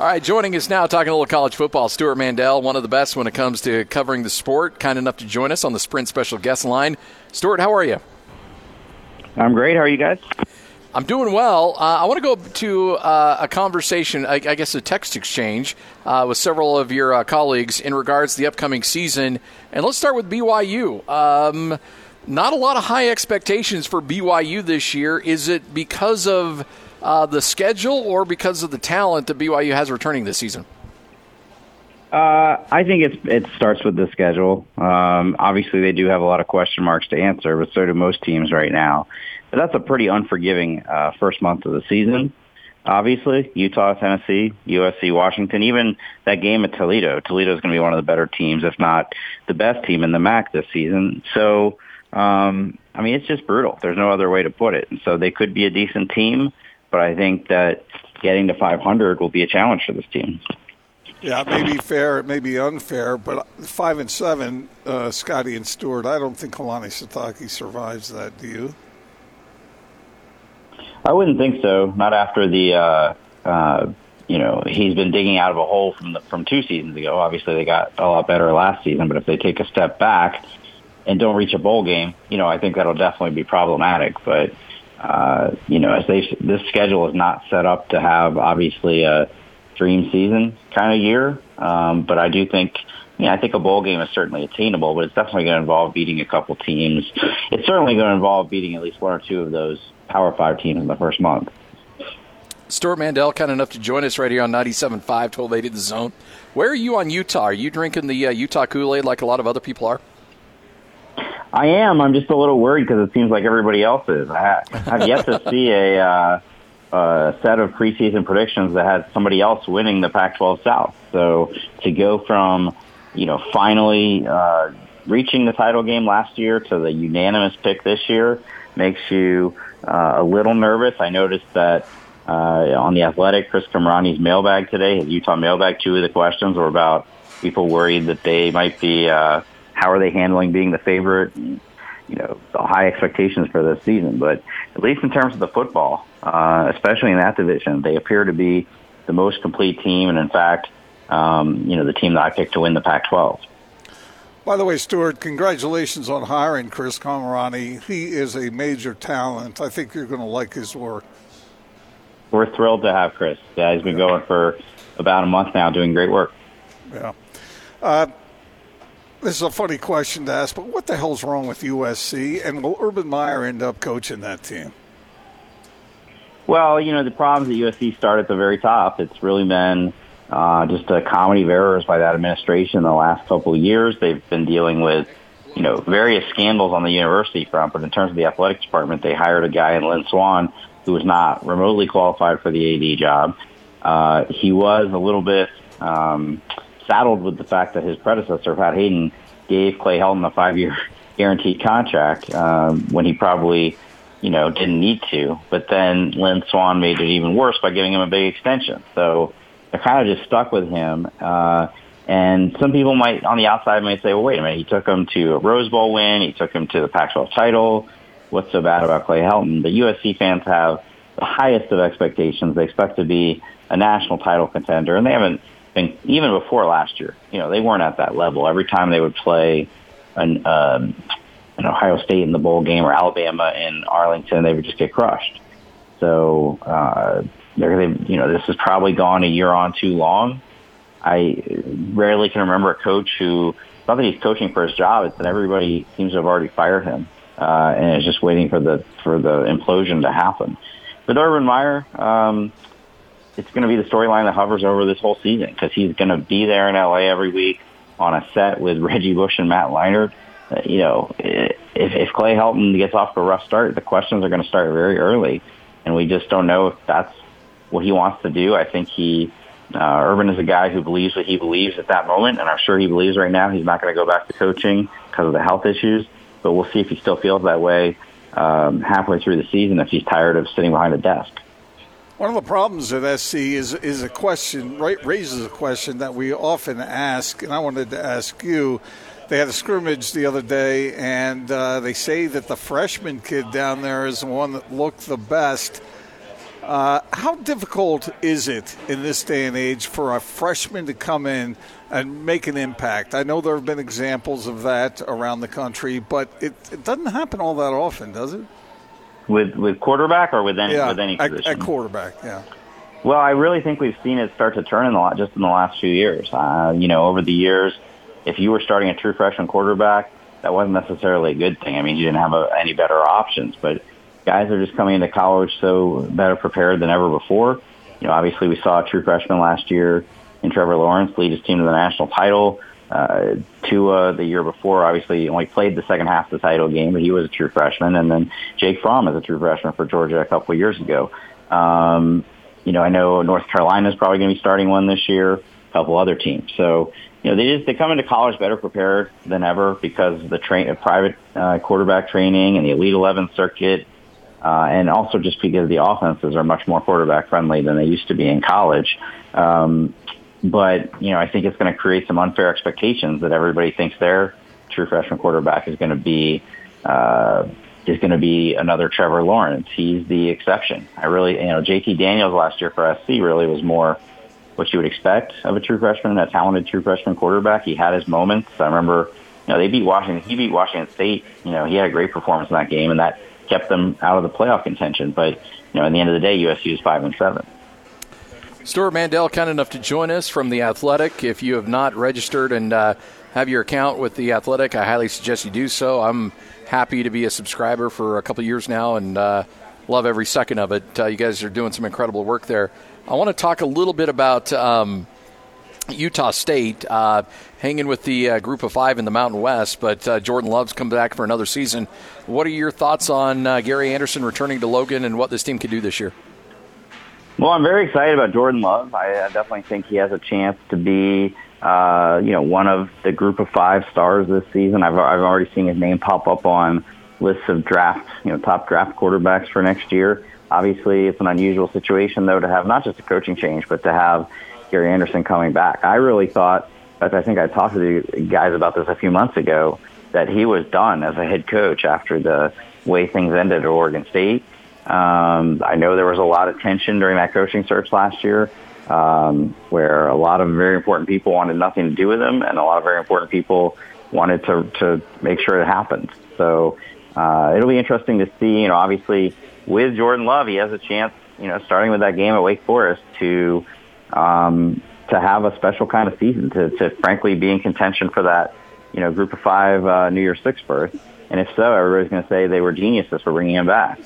All right, joining us now, talking a little college football, Stewart Mandel, one of the best when it comes to covering the sport, kind enough to join us on the Sprint Special Guest Line. Stewart, how are you? I'm great. How are you guys? I'm doing well. Uh, I want to go to uh, a conversation, I, I, guess a text exchange, uh, with several of your uh, colleagues in regards to the upcoming season. And let's start with BYU. Um, not a lot of high expectations for BYU this year. Is it because of uh, the schedule or because of the talent that BYU has returning this season? Uh, I think it's, it starts with the schedule. Um, obviously, they do have a lot of question marks to answer, but so do most teams right now. But that's a pretty unforgiving uh, first month of the season. Obviously, Utah, Tennessee, USC, Washington, even that game at Toledo. Toledo is going to be one of the better teams, if not the best team in the MAC this season. So, um, I mean, it's just brutal. There's no other way to put it. And so they could be a decent team but I think that getting to 500 will be a challenge for this team. Yeah, it may be fair, it may be unfair, but five and seven, uh, Scotty and Stewart. I don't think Kalani Sitake survives that. Do you? I wouldn't think so. Not after the, uh, uh, you know, he's been digging out of a hole from the, from two seasons ago. Obviously, they got a lot better last season, but if they take a step back and don't reach a bowl game, you know, I think that'll definitely be problematic. But uh, you know, as they this schedule is not set up to have obviously a dream season kind of year. Um, but I do think, yeah, I think a bowl game is certainly attainable, but it's definitely going to involve beating a couple teams. It's certainly going to involve beating at least one or two of those Power Five teams in the first month. Stewart Mandel, kind enough to join us right here on 97.5, 1280 The Zone. Where are you on Utah? Are you drinking the uh, Utah Kool-Aid like a lot of other people are? I am. I'm just a little worried because it seems like everybody else is. I have yet to see a, uh, a set of preseason predictions that had somebody else winning the Pac-12 South. So to go from, you know, finally uh, reaching the title game last year to the unanimous pick this year makes you uh, a little nervous. I noticed that uh, on the Athletic, Chris Kamrani's mailbag today, his Utah mailbag, two of the questions were about people worried that they might be. Uh, how are they handling being the favorite? And, you know, the high expectations for this season. But at least in terms of the football, uh, especially in that division, they appear to be the most complete team, and in fact, um, you know, the team that I picked to win the Pac-12. By the way, Stewart, congratulations on hiring Chris Kamrani. He is a major talent. I think you're going to like his work. We're thrilled to have Chris. Yeah, he's been going for about a month now, doing great work. Yeah. Uh, this is a funny question to ask, but what the hell's wrong with USC? And will Urban Meyer end up coaching that team? Well, you know, the problems at USC start at the very top. It's really been uh, just a comedy of errors by that administration in the last couple of years. They've been dealing with, you know, various scandals on the university front, but in terms of the athletic department, they hired a guy in Lynn Swann who was not remotely qualified for the AD job. Uh, he was a little bit um, saddled with the fact that his predecessor, Pat Haden, gave Clay Helton a five-year guaranteed contract um, when he probably, you know, didn't need to. But then Lynn Swann made it even worse by giving him a big extension. So they're kind of just stuck with him. Uh, and some people might, on the outside, might say, well, wait a minute, he took him to a Rose Bowl win. He took him to the Pac-12 title. What's so bad about Clay Helton? The USC fans have the highest of expectations. They expect to be a national title contender, and they haven't and even before last year, you know, they weren't at that level. Every time they would play an, um, an Ohio State in the bowl game or Alabama in Arlington, they would just get crushed. So uh, they're they, you know, this has probably gone a year on too long. I rarely can remember a coach who not that he's coaching for his job; it's that everybody seems to have already fired him, uh, and is just waiting for the for the implosion to happen. With Urban Meyer, um, it's going to be the storyline that hovers over this whole season because he's going to be there in LA every week on a set with Reggie Bush and Matt Leinart. Uh, you know, if, if Clay Helton gets off to a rough start, the questions are going to start very early, and we just don't know if that's what he wants to do. I think he, uh, Urban is a guy who believes what he believes at that moment, and I'm sure he believes right now he's not going to go back to coaching because of the health issues. But we'll see if he still feels that way um, halfway through the season if he's tired of sitting behind a desk. One of the problems at SC is is a question right raises a question that we often ask, and I wanted to ask you. They had a scrimmage the other day, and uh, they say that the freshman kid down there is the one that looked the best. Uh, how difficult is it in this day and age for a freshman to come in and make an impact? I know there have been examples of that around the country, but it, it doesn't happen all that often, does it? With with quarterback or with any yeah, with any position? At, at quarterback, yeah. Well, I really think we've seen it start to turn in the lot just in the last few years. Uh, you know, over the years, if you were starting a true freshman quarterback, that wasn't necessarily a good thing. I mean, you didn't have a, any better options, but guys are just coming into college so better prepared than ever before. You know, obviously we saw a true freshman last year in Trevor Lawrence lead his team to the national title. Uh, Tua the year before obviously only played the second half of the title game, but he was a true freshman. And then Jake Fromm is a true freshman for Georgia a couple of years ago. Um, you know, I know North Carolina is probably going to be starting one this year, a couple other teams. So, you know, they just, they come into college better prepared than ever because of the train, private uh, quarterback training and the Elite 11 circuit uh, and also just because the offenses are much more quarterback friendly than they used to be in college. Um, but you know, I think it's going to create some unfair expectations that everybody thinks their true freshman quarterback is going to be uh, is going to be another Trevor Lawrence. He's the exception. I really, you know, JT Daniels last year for SC really was more what you would expect of a true freshman, a talented true freshman quarterback. He had his moments. I remember, you know, they beat Washington. He beat Washington State. You know, he had a great performance in that game, and that kept them out of the playoff contention. But you know, in the end of the day, USC is five and seven. Stewart Mandel, kind enough to join us from the Athletic. If you have not registered and uh, have your account with the Athletic, I highly suggest you do so. I'm happy to be a subscriber for a couple years now and uh, love every second of it. Uh, you guys are doing some incredible work there. I want to talk a little bit about. Um, Utah State uh, hanging with the uh, group of five in the Mountain West, but uh, Jordan Love's come back for another season. What are your thoughts on uh, Gary Anderson returning to Logan and what this team can do this year? Well, I'm very excited about Jordan Love. I, definitely think he has a chance to be, uh, you know, one of the group of five stars this season. I've I've already seen his name pop up on lists of draft, you know, top draft quarterbacks for next year. Obviously, it's an unusual situation though to have not just a coaching change, but to have Gary Anderson coming back. I really thought, as I think I talked to the guys about this a few months ago, that he was done as a head coach after the way things ended at Oregon State. Um, I know there was a lot of tension during that coaching search last year, um, where a lot of very important people wanted nothing to do with him, and a lot of very important people wanted to to make sure it happened. So uh, it'll be interesting to see. You know, obviously with Jordan Love, he has a chance. You know, starting with that game at Wake Forest to um, to have a special kind of season, to, to frankly be in contention for that, you know, group of five uh, New Year's Six berth. And if so, everybody's going to say they were geniuses for bringing him back.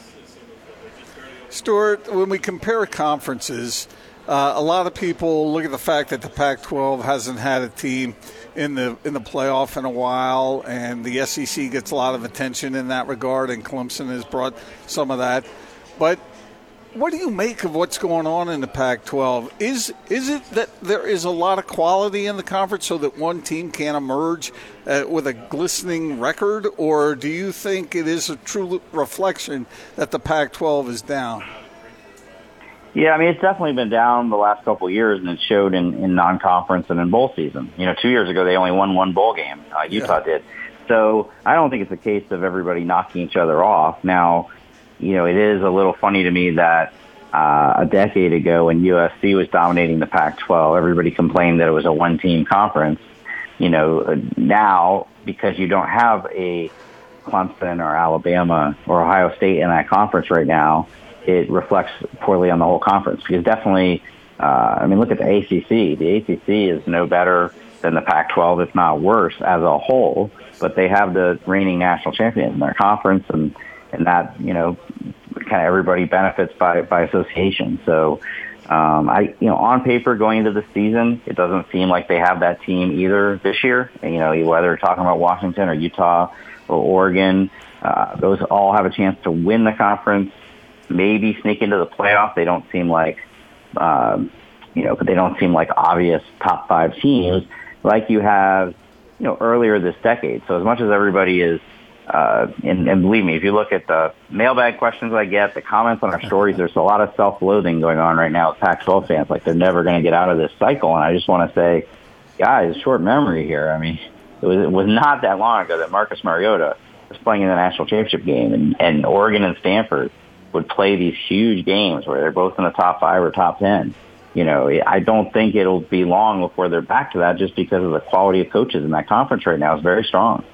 Stewart, when we compare conferences, uh, a lot of people look at the fact that the Pac-12 hasn't had a team in the in the playoff in a while, and the SEC gets a lot of attention in that regard, and Clemson has brought some of that. But what do you make of what's going on in the Pac-12? Is is it that there is a lot of quality in the conference so that one team can emerge uh, with a glistening record, or do you think it is a true reflection that the Pac-12 is down? Yeah, I mean it's definitely been down the last couple of years, and it showed in, in non-conference and in bowl season. You know, two years ago they only won one bowl game. Uh, Utah yeah. did. So I don't think it's a case of everybody knocking each other off. Now you know, it is a little funny to me that uh, a decade ago when USC was dominating the Pac-12, everybody complained that it was a one-team conference. You know, now because you don't have a Clemson or Alabama or Ohio State in that conference right now, it reflects poorly on the whole conference. Because definitely, uh, I mean, look at the ACC. The ACC is no better than the Pac-12, if not worse, as a whole. But they have the reigning national champion in their conference, and and that you know kind of everybody benefits by by association. So um, I you know on paper going into the season, it doesn't seem like they have that team either this year. You know whether talking about Washington or Utah or Oregon, uh, those all have a chance to win the conference, maybe sneak into the playoff. They don't seem like um, you know, but they don't seem like obvious top five teams like you have you know earlier this decade. So as much as everybody is uh, and, and believe me, if you look at the mailbag questions I get, the comments on our stories, there's a lot of self-loathing going on right now with Pac-12 fans. Like they're never going to get out of this cycle. And I just want to say, guys, short memory here. I mean, it was, it was not that long ago that Marcus Mariota was playing in the national championship game, and, and Oregon and Stanford would play these huge games where they're both in the top five or top ten. You know, I don't think it'll be long before they're back to that just because of the quality of coaches in that conference right now is very strong.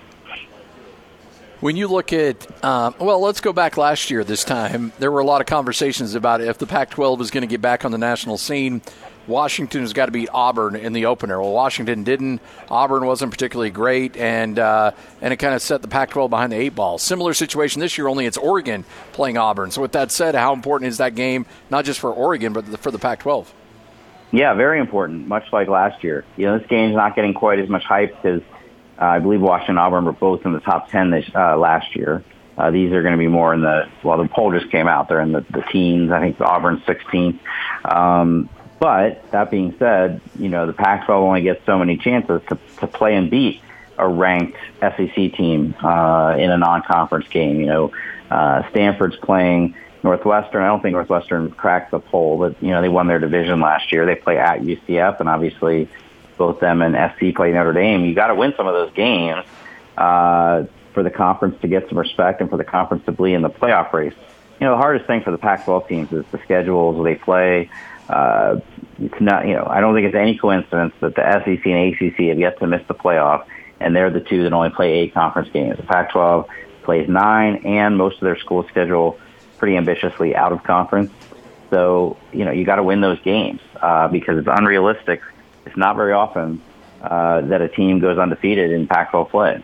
When you look at, uh, well, let's go back last year this time. There were a lot of conversations about if the Pac 12 is going to get back on the national scene. Washington has got to beat Auburn in the opener. Well, Washington didn't. Auburn wasn't particularly great, and uh, and it kind of set the Pac-12 behind the eight ball. Similar situation this year, only it's Oregon playing Auburn. So with that said, how important is that game not just for Oregon but for the Pac-12? Yeah, very important. Much like last year, you know, this game's not getting quite as much hype because uh, I believe Washington and Auburn were both in the top ten this uh, last year. Uh, these are going to be more in the well, the poll just came out. They're in the, the teens. I think Auburn's 16. Um, but that being said, you know, the Pac-12 only gets so many chances to, to play and beat a ranked SEC team uh, in a non-conference game. You know, uh, Stanford's playing Northwestern. I don't think Northwestern cracked the poll, but you know they won their division last year. They play at UCF, and obviously both them and SC play Notre Dame. You got to win some of those games uh, for the conference to get some respect and for the conference to be in the playoff race. You know, the hardest thing for the Pac-12 teams is the schedules they play uh, it's not, you know, I don't think it's any coincidence that the SEC and ACC have yet to miss the playoff, and they're the two that only play eight conference games. The Pac-12 plays nine, and most of their school schedule pretty ambitiously out of conference. So, you know, you got to win those games uh, because it's unrealistic. It's not very often uh, that a team goes undefeated in Pac-12 play.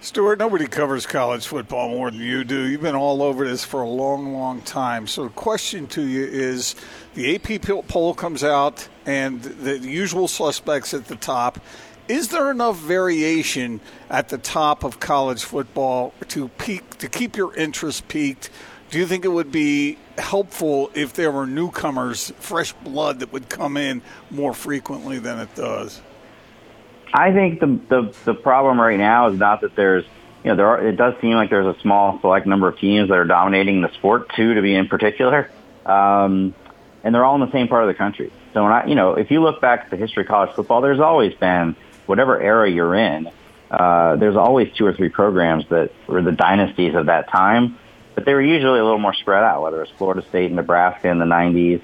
Stewart, nobody covers college football more than you do. You've been all over this for a long, long time. So, the question to you is the AP poll comes out, and the usual suspects at the top. Is there enough variation at the top of college football to peak to keep your interest peaked? Do you think it would be helpful if there were newcomers, fresh blood that would come in more frequently than it does? I think the, the the problem right now is not that there's you know there are, it does seem like there's a small select number of teams that are dominating the sport too to be in particular, um, and they're all in the same part of the country. So when I you know if you look back at the history of college football, there's always been whatever era you're in, uh, there's always two or three programs that were the dynasties of that time, but they were usually a little more spread out. Whether it's Florida State and Nebraska in the '90s,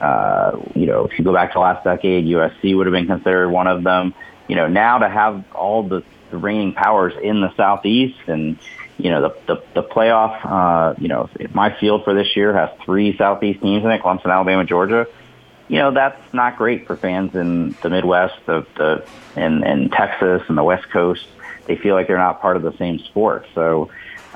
uh, you know if you go back to last decade, USC would have been considered one of them you know, now to have all the, the reigning powers in the southeast and you know the the, the playoff. Uh, you know, my field for this year has three southeast teams in it: Clemson, Alabama, Georgia. You know, that's not great for fans in the Midwest, the the and and Texas and the West Coast. They feel like they're not part of the same sport. So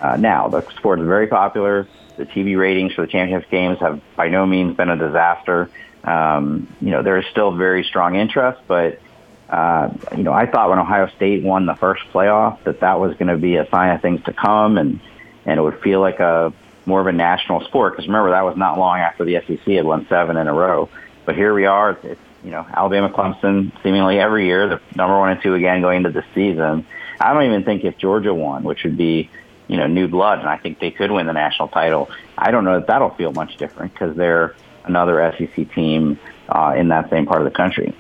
uh, now the sport is very popular. The TV ratings for the championship games have by no means been a disaster. Um, you know, there is still very strong interest, but uh, you know, I thought when Ohio State won the first playoff that that was going to be a sign of things to come, and and it would feel like a more of a national sport. Because remember, that was not long after the SEC had won seven in a row. But here we are. It's, you know, Alabama, Clemson, seemingly every year, the number one and two again going into the season. I don't even think if Georgia won, which would be, you know, new blood, and I think they could win the national title. I don't know that that'll feel much different because they're another SEC team uh, in that same part of the country.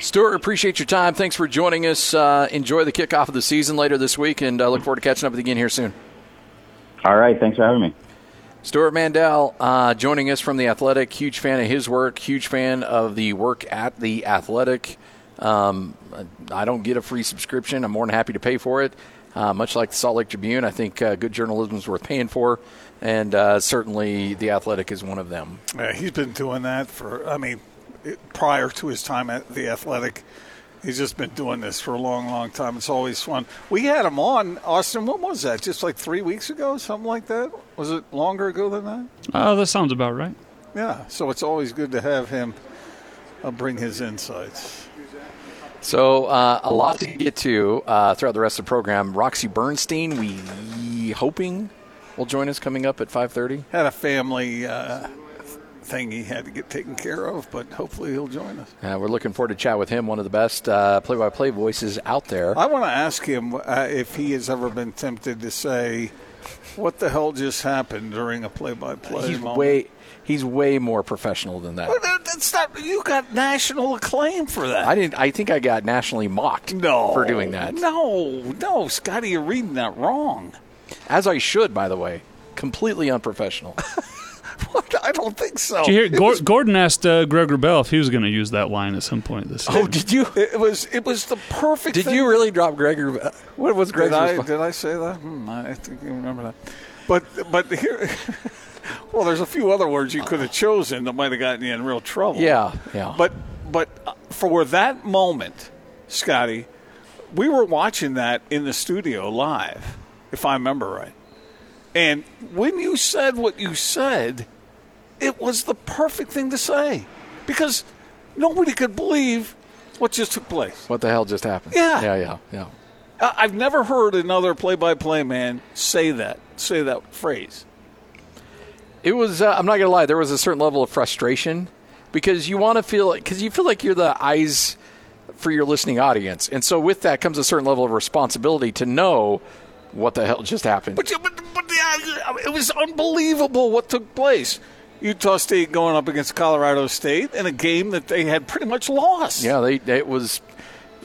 Stewart, appreciate your time. Thanks for joining us. Uh, enjoy the kickoff of the season later this week, and uh, look forward to catching up with you again here soon. All right. Thanks for having me. Stewart Mandel uh, joining us from The Athletic. Huge fan of his work, huge fan of the work at The Athletic. Um, I don't get a free subscription. I'm more than happy to pay for it. Uh, much like the Salt Lake Tribune, I think uh, good journalism is worth paying for, and uh, certainly The Athletic is one of them. Yeah, he's been doing that for, I mean, prior to his time at the Athletic. He's just been doing this for a long, long time. It's always fun. We had him on, Austin. When was that? Just like three weeks ago, something like that? Was it longer ago than that? Oh, uh, that sounds about right. Yeah, so it's always good to have him uh, bring his insights. So uh, a lot to get to uh, throughout the rest of the program. Roxy Bernstein, we hoping will join us coming up at 5:30. Had a family uh, thing he had to get taken care of, but hopefully he'll join us. Uh, we're looking forward to chat with him, one of the best uh, play-by-play voices out there. I want to ask him uh, if he has ever been tempted to say, "What the hell just happened?" during a play-by-play. He's moment. way he's way more professional than that. that's not. You got national acclaim for that. I didn't. I think I got nationally mocked. No, for doing that. No, no, Scotty, you're reading that wrong. As I should, by the way. completely unprofessional. I don't think so. Did you hear? Gor- was- Gordon asked uh, Greg Wrubell if he was going to use that line at some point this year. oh, did you? It was it was the perfect. Did thing. you really drop Gregor? What was Greg's Did I response? did I say that? Hmm, I think you remember that. But but here, well, there's a few other words you could have chosen that might have gotten you in real trouble. Yeah, yeah. But but uh, for that moment, Scotty, we were watching that in the studio live, if I remember right. And when you said what you said, it was the perfect thing to say because nobody could believe what just took place. what the hell just happened? Yeah. yeah, yeah, yeah. I've never heard another play-by-play man say that say that phrase. It was. Uh, I'm not gonna lie. There was a certain level of frustration because you want to feel because you feel like you're the eyes for your listening audience, and so with that comes a certain level of responsibility to know what the hell just happened. But, but, but yeah, uh, it was unbelievable what took place. Utah State going up against Colorado State in a game that they had pretty much lost. Yeah, they it was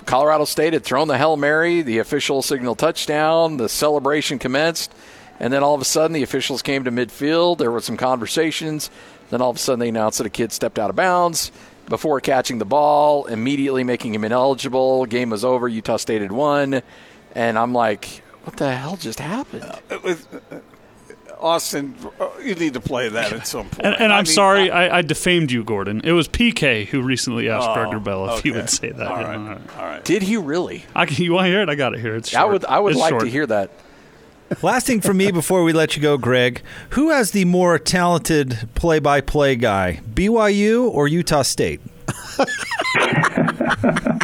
Colorado State had thrown the Hail Mary, the official signal touchdown, the celebration commenced, and then all of a sudden the officials came to midfield. There were some conversations. Then all of a sudden they announced that a kid stepped out of bounds before catching the ball, immediately making him ineligible. Game was over. Utah State had won, and I'm like, what the hell just happened? It was- uh, Austin, uh, you need to play that at some point. And, and I I'm mean, sorry, I, I defamed you, Gordon. It was PK who recently asked Oh, Greg Wrubell if he would say that. All Yeah, right, all right. all right. Did he really? I you want to hear it? I got it here. It's I short. would. I would It's like short. to hear that. Last thing for me before we let you go, Greg. Who has the more talented play-by-play guy, BYU or Utah State?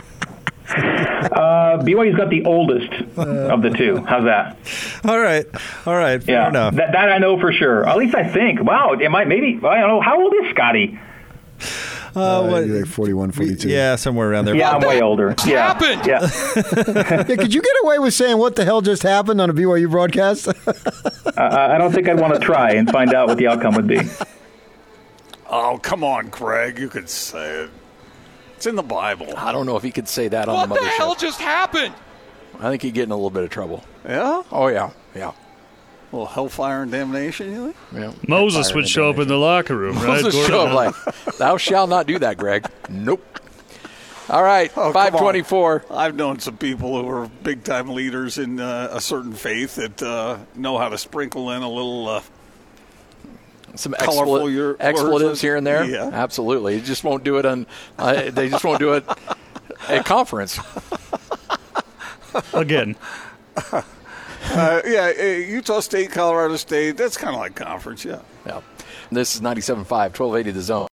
Uh, BYU's got the oldest of the two. How's that? All right, all right, fair Yeah, enough. that, that I know for sure. At least I think. Wow, it might maybe. I don't know. How old is Scotty? Uh, what- maybe like 41, 42. yeah, somewhere around there. Yeah, I'm way older. Yeah, happened? Yeah, Yeah, could you get away with saying what the hell just happened on a BYU broadcast? I, I don't think I'd want to try and find out what the outcome would be. Oh, come on, Craig. You could say it. It's in the Bible. I don't know if he could say that on the What the mothership. Hell just happened? I think he'd get in a little bit of trouble. Yeah? Oh yeah, yeah, A little hellfire and damnation, you think? yeah. Moses would show up in the locker room, right? Moses Gordon? show up like, "Thou shalt not do that, Greg." Nope. All right, Oh, come on. twenty-four. I've known some people who are big time leaders in uh, a certain faith that uh, know how to sprinkle in a little. Uh, Some Colorful expl- your- expletives here and there. Yeah. Absolutely. You just won't do it on. Uh, they just won't do it at conference. Again. uh, yeah, uh, Utah State, Colorado State. That's kind of like conference, yeah. Yeah. This is 97.5, 1280 the zone.